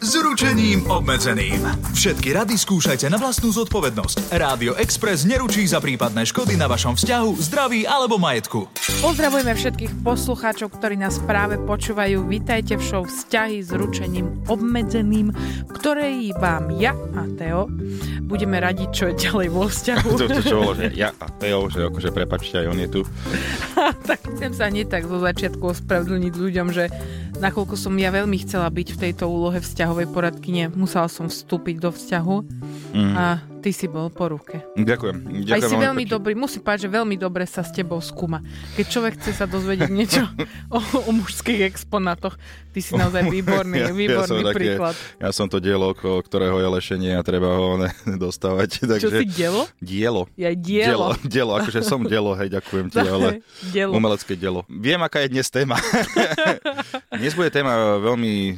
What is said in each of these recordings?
s ručením obmedzeným. Všetky rady skúšajte na vlastnú zodpovednosť. Rádio Express neručí za prípadné škody na vašom vzťahu, zdraví alebo majetku. Pozdravujeme všetkých poslucháčov, ktorí nás práve počúvajú. Vítajte v show Vzťahy s ručením obmedzeným, ktorej vám ja a Teo budeme radiť, čo je ďalej vo vzťahu. To, to čo bolo, že ja a Teo, že akože prepačte, aj on je tu. tak chcem sa nie tak zo začiatku ospravedlniť ľuďom, že nakoľko som ja veľmi chcela byť v tejto úlohe vzťahovej poradkyne, musela som vstúpiť do vzťahu Mm. a ty si bol po ruke. Ďakujem. Ďakujem Aj si veľmi pekne. dobrý, musím povedať, že veľmi dobre sa s tebou skúma. Keď človek chce sa dozvedieť niečo o, o mužských exponátoch, ty si naozaj výborný, Ja- ja výborný také- príklad. Ja som to dielo, ktorého je lešenie a treba ho ne, dostávať. Takže... Čo si dielo? Dielo. Ja dielo. Dielo, dielo, akože som dielo, hej, ďakujem ti, ale dielo. umelecké dielo. Viem, aká je dnes téma. dnes bude téma veľmi,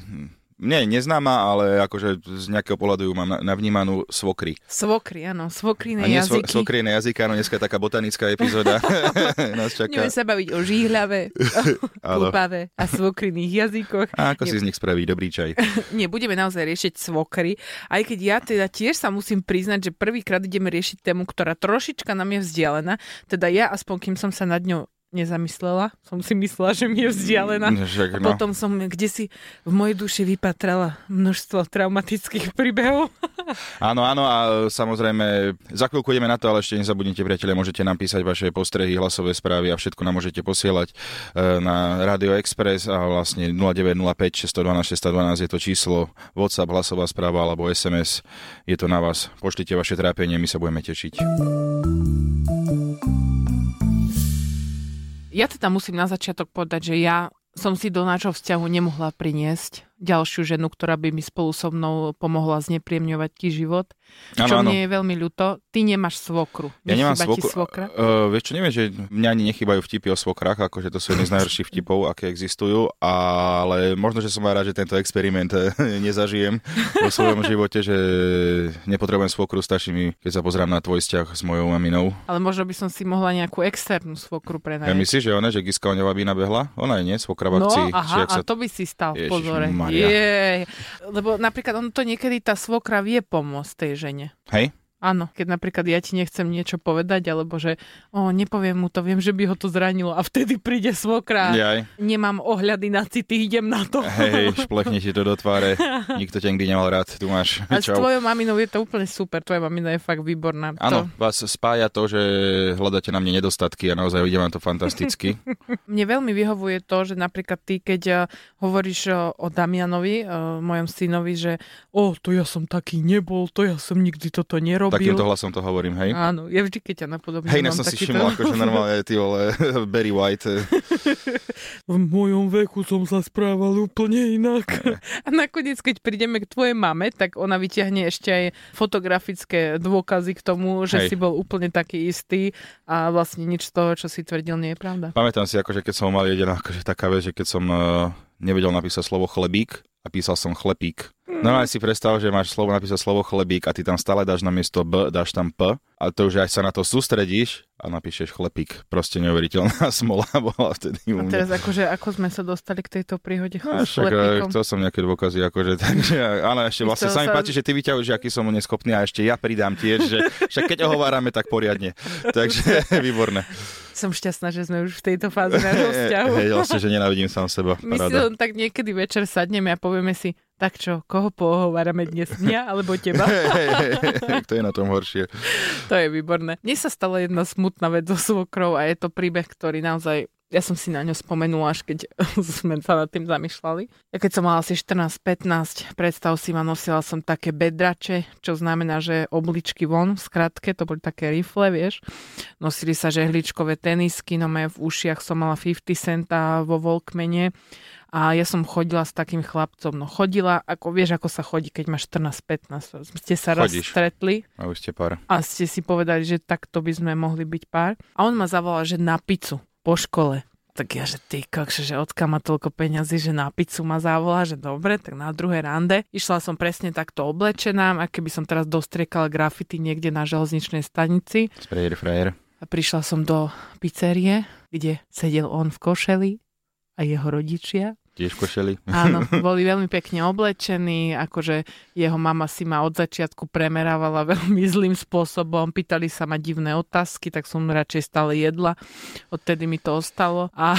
nie neznáma, ale akože z nejakého pohľadu ju mám na- navnímanú svokry. Svokry, áno, svokryné A nie svo, jazyky. svokry na jazyka, no dneska je taká botanická epizóda. Nás čaká. Sa baviť o žíhľave, Áno. klupave a svokryných jazykoch. A ako si z nich spraví dobrý čaj. Nie, budeme naozaj riešiť svokry. Aj keď ja teda tiež sa musím priznať, že prvýkrát ideme riešiť tému, ktorá trošička nám je vzdialená. Teda ja, aspoň kým som sa nad ňou nezamyslela, som si myslela, že mi je vzdialená. Však, A no. potom som kde si v mojej duši vypatrala množstvo traumatických príbehov. Áno, áno a samozrejme za chvíľku ideme na to, ale ešte nezabudnite priatelia, môžete nám písať vaše postrehy, hlasové správy a všetko nám môžete posielať e, na Radio Express a vlastne 0905 612 612 je to číslo WhatsApp, hlasová správa alebo SMS. Je to na vás. Pošlite vaše trápenie, my sa budeme tešiť. Ja teda musím na začiatok povedať, že ja som si do nášho vzťahu nemohla priniesť ďalšiu ženu, ktorá by mi spolu so mnou pomohla znepríjemňovať ti život. Čo mne je veľmi ľúto. Ty nemáš svokru. Ja nemám Nechýba svokru. svokra? Uh, vieš čo, neviem, že mňa ani nechybajú vtipy o svokrách, akože to sú jedny z najhorších vtipov, aké existujú, ale možno, že som aj rád, že tento experiment nezažijem vo svojom živote, že nepotrebujem svokru, stačí mi, keď sa pozrám na tvoj vzťah s mojou maminou. Ale možno by som si mohla nejakú externú svokru Ja prenajať. myslíš, že ona, že Giska by nabehla? Ona je, nie? Svokra v No, akcii. či aha, sa... a to by si stal v Ježiš pozore. Maria. Jej. Lebo napríklad on to niekedy tá svokra vie pomôcť tej žene. Hej? Áno, keď napríklad ja ti nechcem niečo povedať, alebo že o, nepoviem mu to, viem, že by ho to zranilo a vtedy príde svokra. Jaj. Nemám ohľady na city, idem na to. Hej, šplechne ti to do tváre. Nikto ťa nikdy nemal rád. Tu máš. A s Čau. tvojou maminou je to úplne super, tvoja mamina je fakt výborná. Áno, To, vás spája to, že hľadáte na mne nedostatky a naozaj ide vám to fantasticky. mne veľmi vyhovuje to, že napríklad ty, keď eh, hovoríš eh, o Damianovi, eh, mojom synovi, že o, to ja som taký nebol, to ja som nikdy toto nerobil. Takýmto hlasom to hovorím, hej? Áno, ja vždy, keď ťa napodobňujem, Hej, mám som si všimol, akože normálne, ty vole, Barry White. eh, V mojom veku som sa správal úplne inak. A nakoniec, keď prídeme k tvojej mame, tak ona vyťahne ešte aj fotografické dôkazy k tomu, že Hej. si bol úplne taký istý a vlastne nič z toho, čo si tvrdil, nie je pravda. Pamätám si, akože keď som mal jeden, akože taká vec, že keď som uh, nevedel napísať slovo chlebík a písal som chlepík. Normálne si predstav, že máš slovo napísať slovo chlebík a ty tam stále dáš na miesto B, dáš tam P a to už aj sa na to sústredíš a napíšeš chlepík. Proste neuveriteľná smola bola vtedy u A mňa. teraz akože, ako sme sa dostali k tejto príhode A s však eh, chcel som nejaké dôkazy, akože, takže, ale ešte vlastne sa mi sa- páči, že ty vyťahuješ, že aký som neschopný a ešte ja pridám tiež, že však keď ohovárame, tak poriadne. Takže výborné. Som šťastná, že sme už v tejto fáze nášho vzťahu. Hej, vlastne, že nenávidím sám seba. My si Paráda. len tak niekedy večer sadneme a povieme si, tak čo, koho pohovárame dnes, mňa alebo teba? Hej, hej, hej, to je na tom horšie. To je výborné. Mne sa stala jedna smutná vec so svokrou a je to príbeh, ktorý naozaj Ja som si na ňo spomenula, až keď sme sa nad tým zamýšľali. Ja keď som mala asi 14-15, predstav si ma, nosila som také bedrače, čo znamená, že obličky von, v skratke, to boli také rifle, vieš. Nosili sa žehličkové tenisky, no v ušiach som mala 50 centa vo Volkmene a ja som chodila s takým chlapcom. No chodila, ako vieš, ako sa chodí, keď máš 14-15. Ste sa raz Chodíš. stretli A už ste pár. a ste si povedali, že takto by sme mohli byť pár. A on ma zavolal, že na pizzu po škole. Tak ja, že ty kokš, že odkiaľ má toľko peňazí, že na pizzu ma zavolá, že dobre, tak na druhé rande. Išla som presne takto oblečená, a keby som teraz dostriekala grafity niekde na železničnej stanici. Sprayer, frajer. A prišla som do pizzerie, kde sedel on v košeli a jeho rodičia. Tiež košeli. Áno, boli veľmi pekne oblečení, akože jeho mama si ma od začiatku premerávala veľmi zlým spôsobom, pýtali sa ma divné otázky, tak som radšej stále jedla, odtedy mi to ostalo a,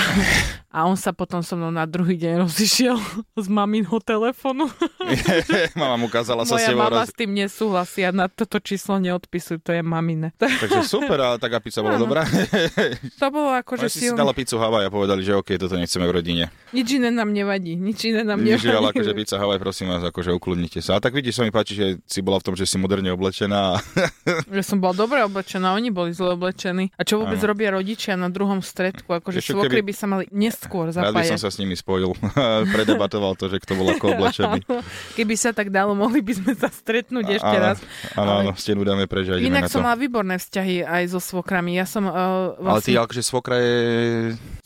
a on sa potom so mnou na druhý deň rozišiel z maminho telefonu. mama mu ukázala sa s Moja tebou mama raz. s tým nesúhlasí a na toto číslo neodpisujú, to je mamine. Takže super, ale taká pizza bola dobrá. To bolo akože Oni si silné. dala pizzu Havaj a povedali, že OK, toto nechceme v rodine. Nič iné nám nevadí, nič iné nám Nič, nevadí. ale akože pizza Havaj, prosím vás, akože ukludnite sa. A tak vidíš, sa mi páči, že si bola v tom, že si moderne oblečená. Ja som bola dobre oblečená, oni boli zle oblečení. A čo vôbec Áno. robia rodičia na druhom stredku? Akože svokry keby- by sa mali neskôr Rád by som sa s nimi spojil. Predebatoval to, že kto bol ako oblečený. Keby sa tak dalo, mohli by sme sa stretnúť ešte Áno, raz. Áno, Ale- áno, stenu dáme preč a Inak na som to. mala výborné vzťahy aj so svokrami. Ja som uh, Ale ty, vlastne... akože svokra je...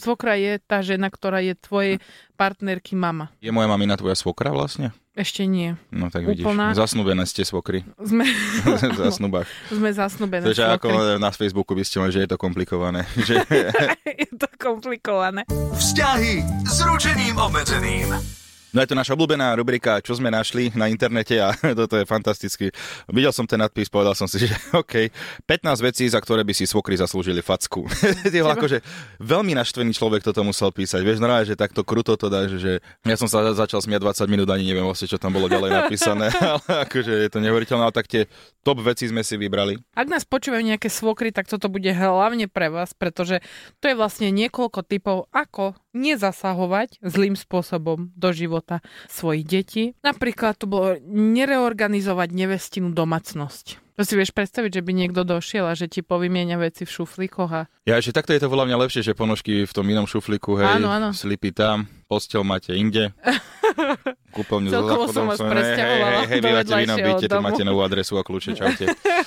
Svokra je tá žena, ktorá je tvojej partnerky mama. Je moja mamina tvoja svokra vlastne? Ešte nie. No tak vidíš. Úplná. Zasnúbené ste svokry. Sme, v zasnubách. sme zasnubené Takže ako na Facebooku by ste mali, že je to komplikované. že... je to komplikované. Vzťahy s ručením obmedzeným. No je to naša obľúbená rubrika, čo sme našli na internete a toto je fantasticky. Videl som ten nadpis, povedal som si, že OK, 15 vecí, za ktoré by si svokry zaslúžili facku. Ty akože veľmi naštvený človek toto musel písať. Vieš, normálne, že takto kruto to dá, že, že ja som sa začal smiať 20 minút, ani neviem vlastne, čo tam bolo ďalej napísané, ale akože je to neuveriteľné, ale tak tie top veci sme si vybrali. Ak nás počúvajú nejaké svokry, tak toto bude hlavne pre vás, pretože to je vlastne niekoľko typov, ako nezasahovať zlým spôsobom do života svojich detí. Napríklad tu bolo nereorganizovať nevestinu domacnosť. To si vieš predstaviť, že by niekto došiel a že ti povymieňa veci v šuflíkoch a Ja, že takto je to podľa mňa lepšie, že ponožky v tom inom šuflíku, hej, Áno, áno. slipy tam, postel máte inde. Kúpeľňu Celkovo som vás som- hej, presťahovala Hej, hej, do bývate v inom vedľajšieho byte, tu máte novú adresu a kľúče, čaute.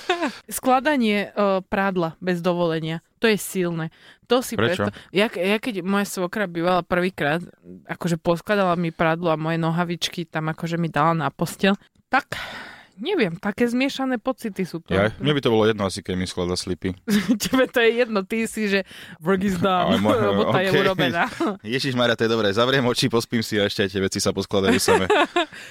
skladanie uh, prádla bez dovolenia. To je silné. To si Prečo? Preto, ja, ja keď moja svokra bývala prvýkrát, akože poskladala mi prádlo a moje nohavičky tam akože mi dala na postel, tak neviem, také zmiešané pocity sú to. Ja, mne by to bolo jedno asi, keď mi sklada slipy. Tebe to je jedno, ty si, že work is done, môj- robota je okej. urobená. Ježiš Maria, to je dobré. Zavriem oči, pospím si a ešte aj tie veci sa poskladajú same.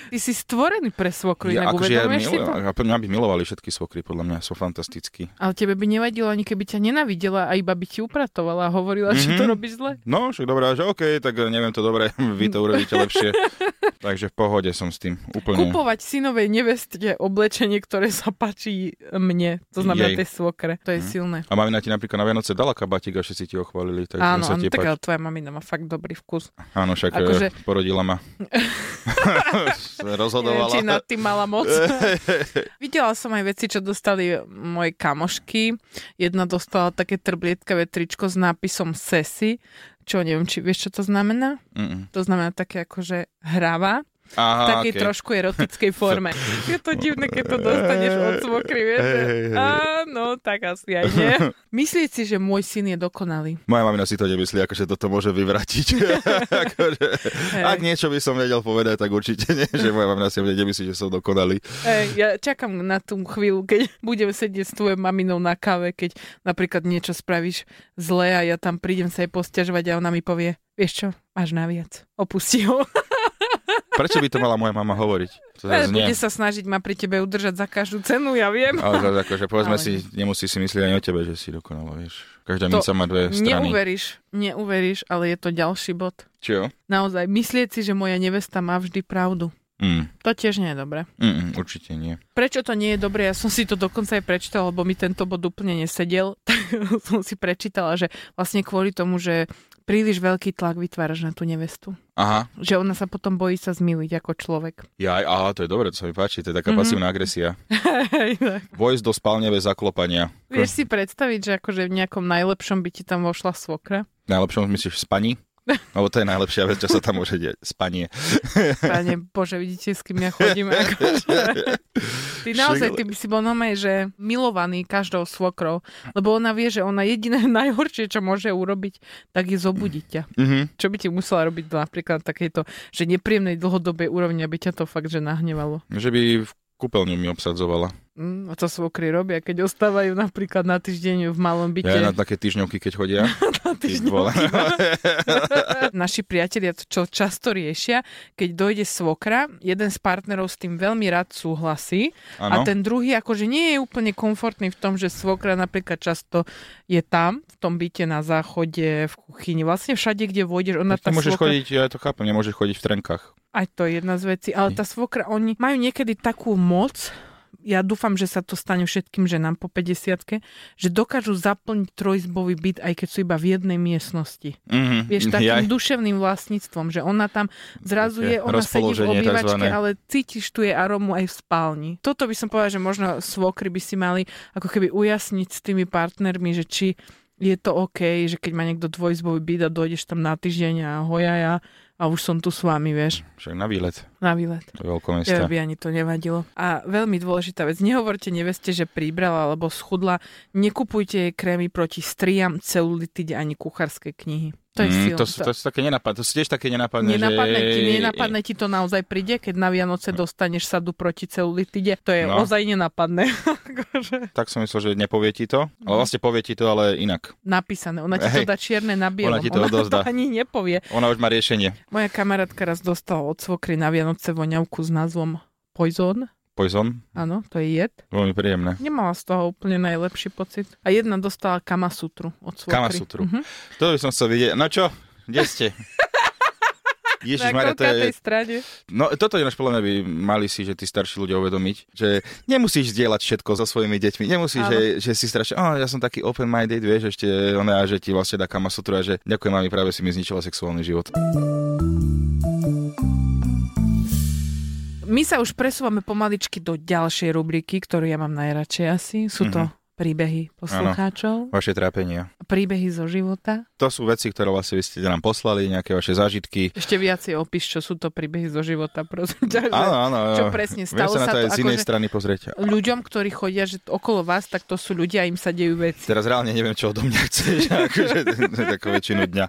Ty si stvorený pre svokru, Ja, akože ja uvedomuješ si to? milujem, a mňa by milovali všetky svokry, podľa mňa sú fantastickí. Ale tebe by nevadilo ani keby ťa nenavidela a iba by ti upratovala a hovorila, že Mhm. to robíš zle. No, však dobré, že OK, tak neviem to dobre, vy to urobíte lepšie. Takže v pohode som s tým úplne. Kupovať synovej neveste oblečenie, ktoré sa páči mne, to znamená Jej. tej svokre. To je Mhm. silné. A mamina ti napríklad na Vianoce dala kabátik a všetci ti ho chválili, takže Áno, sa áno, tak páči. tvoja mamina má fakt dobrý vkus. Áno, však Akože- akože... porodila ma. Neviem, Rozhodovala. či nad tým mala moc. Videla som aj veci, čo dostali moje kamošky. Jedna dostala také trblietkavé tričko s nápisom Sesi, čo neviem, či vieš, čo to znamená? Mm-mm. To znamená také akože hravá. V Aha, takej okay. trošku erotickej forme. Je to divné, keď to dostaneš od svokry, vieš? Hej, že- hej, hej. Áno, tak asi aj nie. Myslieť si, že môj syn je dokonalý. Moja mamina si to nemyslí, akože toto môže vyvratiť. akože, ak niečo by som vedel povedať, tak určite nie, že moja mamina si nemyslí, že som dokonalý. Ej, ja čakám na tú chvíľu, keď budem sedieť s tvojou maminou na káve, keď napríklad niečo spravíš zle a ja tam prídem sa jej posťažovať a ona mi povie, vieš čo, máš naviac, opusti ho. Prečo by to mala moja mama hovoriť? To zase nie. Bude sa snažiť ma pri tebe udržať za každú cenu, ja viem. Ale zase akože povedzme Ale si, nemusí si myslieť ani o tebe, že si dokonala, vieš. Každá minca má dve strany. Neuveríš, neuveríš, ale je to ďalší bod. Čo? Naozaj, myslieť si, že moja nevesta má vždy pravdu. Mm, To tiež nie je dobré. mm, určite nie. Prečo to nie je dobré? Ja som si to dokonca aj prečítala, lebo mi tento bod úplne nesedel. Tak som si prečítala, že vlastne kvôli tomu, že príliš veľký tlak vytváraš na tú nevestu. Aha, Že ona sa potom bojí sa zmiliť ako človek. ja, aha, to je dobre, to sa mi páči, to je taká Mhm. pasívna agresia. Vojsť do spálne bez zaklopania. Vieš si predstaviť, že akože v nejakom najlepšom by ti tam vošla svokra? Najlepšom myslíš v spaní? Lebo to je najlepšia vec, čo sa tam môže deť. Spanie. Pane Bože, vidíte, s kým ja chodím. Akože. Ty naozaj, ty by si bol normálne, že milovaný každou svokrou, lebo ona vie, že ona jediné najhoršie, čo môže urobiť, tak je zobudiť ťa. Mhm. Čo by ti musela robiť napríklad takejto, že nepríjemnej dlhodobej úrovni, aby ťa to fakt, že nahnevalo. Že by v kúpeľňu mi obsadzovala. Mm, a to svokry robia, keď ostávajú napríklad na týždeň v malom byte. Ja na také týždňovky, keď chodia. na vole. Naši priatelia, to, čo často riešia, keď dojde svokra, jeden z partnerov s tým veľmi rád súhlasí a Áno. ten druhý akože nie je úplne komfortný v tom, že svokra napríklad často je tam, v tom byte na záchode, v kuchyni, vlastne všade, kde vôjdeš, ona tá Nemôžeš svokra... chodiť, ja to chápem, nemôžeš chodiť v trenkách. Aj to je jedna z vecí, ale tá svokra, oni majú niekedy takú moc, ja dúfam, že sa to stane všetkým ženám po 50 že dokážu zaplniť trojizbový byt, aj keď sú iba v jednej miestnosti. Mhm. Vieš, takým Jaj. duševným vlastníctvom, že ona tam zrazu je, ona sedí v obývačke, ale cítiš tu jej aromu aj v spálni. Toto by som povedala, že možno svokry by si mali ako keby ujasniť s tými partnermi, že či je to OK, že keď má niekto dvojizbový byt a dojdeš tam na týždeň a hojaja a už som tu s vami, vieš, Však na výlet. na výlet. To je veľké mesto. Ja by ani to nevadilo. A veľmi dôležitá vec, nehovorte neveste, že pribrala alebo schudla, nekupujte jej krémy proti striam, celulitide ani kuchárskej knihy. To je Mm, to, sú- to, sú také nenapadné, to si tiež také nenapadné, Nenapadne že... ti, nenapadne ti to naozaj príde, keď na Vianoce dostaneš sadu proti celulitide. To je No. ozaj nenapadné. Tak som myslel, že nepovie ti to, ale vlastne povie ti to, ale inak. Napísané. Ona ti to Hej. dá čierne na bielom. Ona ti to odozdá. ani nepovie. Ona už má riešenie. Moja kamarátka raz dostala od svokry na Vianoce voňavku s názvom Poison. Poison, Áno, to je jed. veľmi príjemné. Nemala z toho úplne najlepší pocit. A jedna dostala Kamasutru od svokry. Kamasutru. Mhm. To by som chcel vidieť. No čo, kde ste? Ježiš, Na Maria, to je... strane. No toto je náš podľa mňa by mali si, že tí starší ľudia uvedomiť, že nemusíš zdieľať všetko so svojimi deťmi. Nemusíš, Áno. že, že si strašne, oh, ja som taký open-minded, vieš, ešte ona, že ti vlastne dá kamasutru a že ďakujem mami, práve si mi zničila sexuálny život. My sa už presúvame pomaličky do ďalšej rubriky, ktorú ja mám najradšej asi. Sú to príbehy poslucháčov, Vaše trápenia. Príbehy zo života. To sú veci, ktoré vlastne vy ste nám poslali, nejaké vaše zážitky. Ešte viacej opíš, čo sú to príbehy zo života, prosím ťa. Áno, áno. Čo presne, Viem stalo sa na to aj z inej akože- strany pozrieť. Ľuďom, ktorí chodia že okolo vás, tak to sú ľudia im sa dejú veci. Teraz reálne neviem, čo odo mňa chceš, akože takú väčšinu dňa.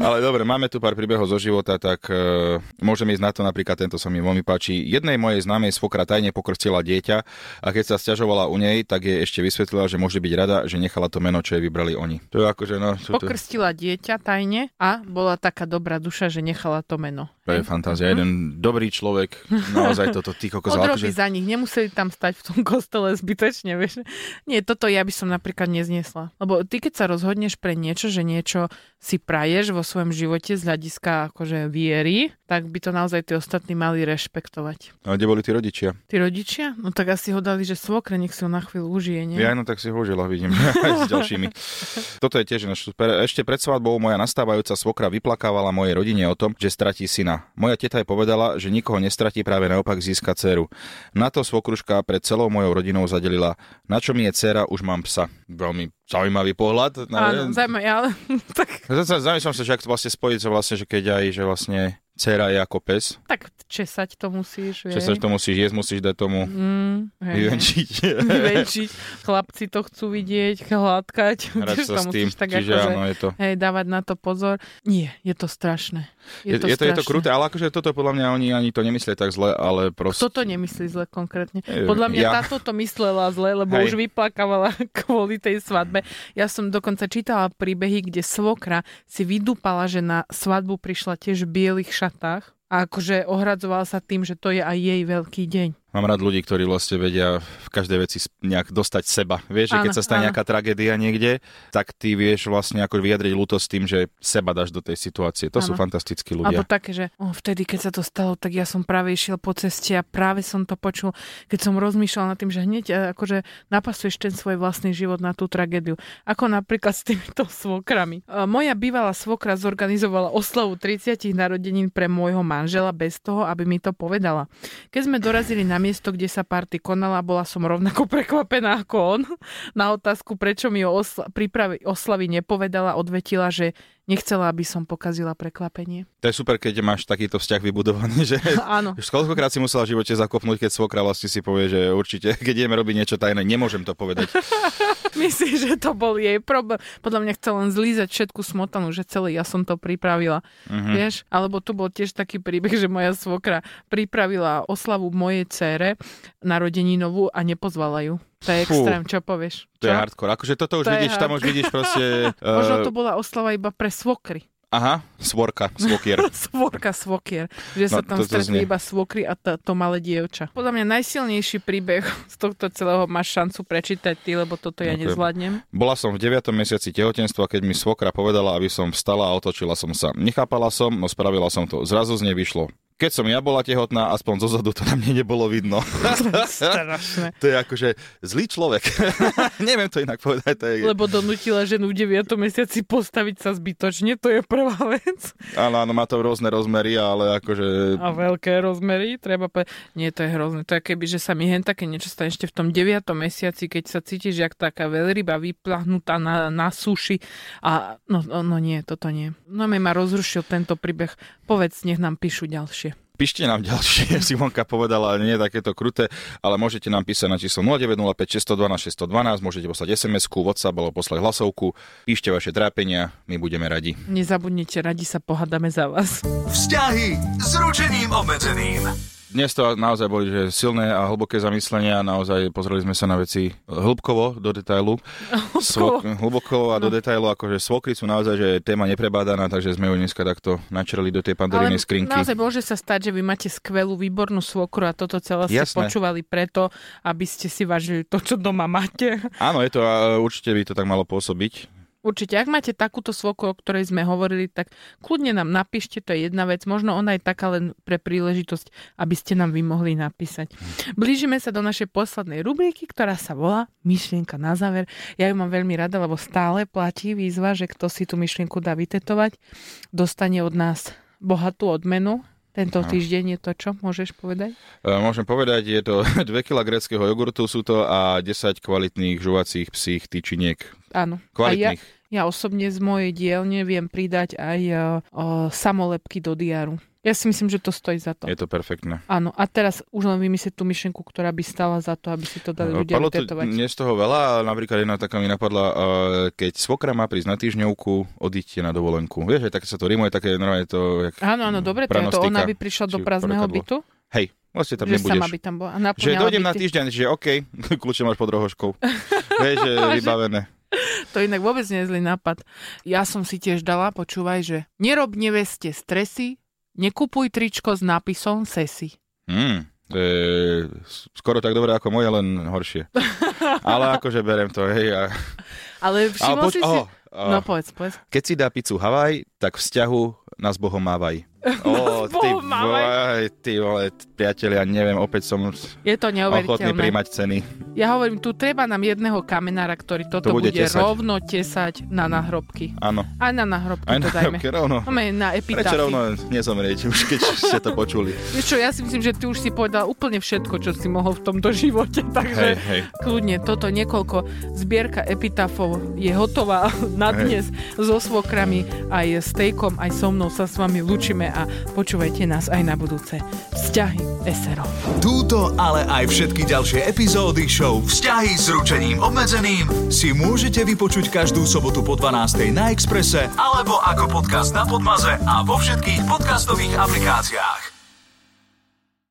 Ale dobre, máme tu pár príbehov zo života, tak uh, môžem ísť na to, napríklad tento sa mi veľmi páči. Jednej mojej známej svokra tajne pokrstila dieťa a keď sa sťažovala u nej, tak jej ešte vysvetlila, že môže byť rada, že nechala to meno, čo jej vybrali oni. To je akože, no, to, to, Pokrstila dieťa tajne a bola taká dobrá duša, že nechala to meno. to je fantázia. Jeden dobrý človek, naozaj toto, ty kokos, ale Odrobí akože, za nich, nemuseli tam stať v tom kostole zbytočne, vieš. Nie, toto ja by som napríklad nezniesla. Lebo ty, keď sa rozhodneš pre niečo, že niečo si praješ vo svojom živote z hľadiska akože viery, tak by to naozaj tí ostatní mali rešpektovať. a kde boli tí rodičia? Tí rodičia? No tak asi ho dali, že svokre, nech si ho na chvíľu užije, nie? Ja no tak si ho užila, vidím, aj s ďalšími. Toto je tiež náš super. Ešte pred svadbou moja nastávajúca svokra vyplakávala mojej rodine o tom, že stratí syna. Moja teta jej povedala, že nikoho nestratí, práve naopak získa dceru. Na to svokruška pred celou mojou rodinou zadelila, na čo mi je dcera, už mám psa. Veľmi zaujímavý pohľad. No, Áno, zaujímavé, ale tak, Zamýšľam sa, že ak to vlastne spojiť, že vlastne, že keď aj, že vlastne dcera je ako pes, tak česať to musíš, vieš. že sa to musíš jesť, musíš dať tomu Mm, hej, vyvenčiť. vyvenčiť. Chlapci to chcú vidieť, hladkať. Hrať sa s tým. tak Čiže akože, áno, je to... hej, dávať na to pozor. Nie, je to strašné. Je, Je, to, je, to, je to strašné. kruté, ale akože toto podľa mňa oni ani to nemyslia tak zle, ale proste... Kto to nemyslí zle konkrétne? Podľa mňa ja. táto to myslela zle, lebo Hej. už vyplakávala kvôli tej svadbe. Ja som dokonca čítala príbehy, kde svokra si vydúpala, že na svadbu prišla tiež v bielých šatách a akože ohradzovala sa tým, že to je aj jej veľký deň. Mám rád ľudí, ktorí vlastne vedia v každej veci nejak dostať seba. Vieš, že keď sa stane áno. nejaká tragédia niekde, tak ty vieš vlastne ako vyjadriť ľútosť tým, že seba dáš do tej situácie. To sú Áno. fantastickí Alebo ľudia. také, že o, vtedy, keď sa to stalo, tak ja som práve išiel po ceste a práve som to počul, keď som rozmýšľal nad tým, že hneď e, akože napasuješ ten svoj vlastný život na tú tragédiu. Ako napríklad s týmito svokrami. E, Moja bývalá svokra zorganizovala oslavu 30 narodenín pre môjho manžela bez toho, aby mi to povedala. Keď sme dorazili na miesto, kde sa party konala, bola som rovnako prekvapená ako on. Na otázku, prečo mi o osla- príprave oslavy nepovedala, odvetila, že nechcela, aby som pokazila prekvapenie. To je super, keď máš takýto vzťah vybudovaný, že Áno. Už koľkokrát si musela v živote zakopnúť, keď svokra vlastne si povie, že určite, keď ideme robiť niečo tajné, nemôžem to povedať. Myslíš, že to bol jej problém? Podľa mňa chcel len zlízať všetku smotanu, že celé ja som to pripravila. Mhm. Vieš? Alebo tu bol tiež taký príbeh, že moja svokra pripravila oslavu mojej cére narodeninovú a nepozvala ju. To je Fú. extrém, čo povieš? To je Čo? hardcore. Akože toto už To vidíš, tam už vidíš proste... Možno eh, to bola oslava iba pre svokry. Aha, svorka, svokier. Svorka, svokier. Že sa No, tam toto stretli iba svokry a to, to malé dievča. Podľa mňa najsilnejší príbeh z tohto celého máš šancu prečítať ty, lebo toto ja Ďakujem. nezvládnem. Bola som v 9. mesiaci tehotenstva, keď mi svokra povedala, aby som vstala a otočila som sa. Nechápala som, no spravila som to. Zrazu z nej vyšlo. Keď som ja bola tehotná, aspoň zo zadu to na mne nebolo vidno. Strašné. to je akože zlý človek. Neviem to inak povedať. To je... Lebo donútila ženu v 9. mesiaci postaviť sa zbytočne, to je prvá vec. Áno, áno, má to rôzne rozmery, ale akože... A veľké rozmery, treba povedať. Nie, to je hrozné. To je keby, že sa mi hen také niečo stane ešte v tom 9. mesiaci, keď sa cítiš, jak taká veľryba vyplahnutá na, na suši. A no, no, no nie, toto nie. No mi ma rozrušil tento príbeh. Povedz, nech nám píšu ďalšie. Píšte nám ďalšie, Simonka povedala, nie je takéto kruté, ale môžete nám písať na číslo 0905 612 612, môžete poslať SMS-ku, WhatsApp alebo poslať hlasovku, píšte vaše trápenia, my budeme radi. Nezabudnite, radi sa pohádame za vás. Vzťahy s ručením obmedzeným. Dnes to naozaj boli že silné a hlboké zamyslenia, naozaj pozreli sme sa na veci hĺbkovo do detailu. Svok, hlboko a do detailu, akože svokry sú naozaj že téma neprebádaná, takže sme ju dneska takto načreli do tej pandorínej skrinky. naozaj môže sa stať, že vy máte skvelú, výbornú svokru a toto celé ste Jasné. počúvali preto, aby ste si vážili to, čo doma máte. Áno, je to, a určite by to tak malo pôsobiť. Určite, ak máte takúto svokru, o ktorej sme hovorili, tak kľudne nám napíšte, to je jedna vec. Možno ona je taká len pre príležitosť, aby ste nám vy mohli napísať. Blížime sa do našej poslednej rubriky, ktorá sa volá Myšlienka na záver. Ja ju mám veľmi rada, lebo stále platí výzva, že kto si tú myšlienku dá vytetovať, dostane od nás bohatú odmenu. Tento týždeň je to čo? Môžeš povedať? E, Môžem povedať, je to 2 kg gréckého jogurtu sú to a 10 kvalitných žuvacích psích tyčiniek. Áno. Kvalitných. A ja, ja osobne z mojej dielne viem pridať aj o, o, samolepky do diáru. Ja si myslím, že to stojí za to. Je to perfektné. Áno, a teraz už len vymyslieť tú myšlenku, ktorá by stala za to, aby si to dali ľudia Padlo tu vytetovať. dnes toho veľa, ale napríklad jedna taká mi napadla, e, keď svokra má prísť na týždňovku, odíďte na dovolenku. Vieš, že také sa to rimuje, také normálne to... Jak Áno, áno, dobre, to je to ona by prišla do prázdneho bytu, Hej, vlastne tam že nebudeš. sama by tam bola. Že dojdem na týždeň, že OK, kľúče máš pod rohoškou. Vieš, že vybavené. To inak vôbec nie zlý nápad. Ja som si tiež dala, počúvaj, že nerob neveste stresy, nekupuj tričko s nápisom sesi. Hmm, to je skoro tak dobré ako moje, len horšie. Ale akože berem to, hej. A, Ale ale všimol si oh, oh, No povedz, povedz. Keď si dá pizzu Havaj, tak vzťahu na s Bohom mávaj. Ó, ty, vole, ty vole, priatelia, neviem, opäť som Je to ochotný príjmať ceny. Ja hovorím, tu treba nám jedného kamenára, ktorý toto To bude bude, tesať. rovno tesať na nahrobky. Áno. Aj na nahrobky Aj to na dajme. rovno. Máme na Prečo epitafy. rovno nezomrieť, už keď ste to počuli. Vieš čo, ja si myslím, že ty už si povedal úplne všetko, čo si mohol v tomto živote, takže Hej, hej. kľudne toto niekoľko zbierka epitafov je hotová na Hej. dnes so svokrami, aj s Tejkom, aj so mnou sa s vami lúčime a počúvajte nás aj na budúce. Vzťahy SRO. Túto, ale aj všetky ďalšie epizódy show Vzťahy s ručením obmedzeným si môžete vypočuť každú sobotu po 12. na Exprese alebo ako podcast na Podmaze a vo všetkých podcastových aplikáciách.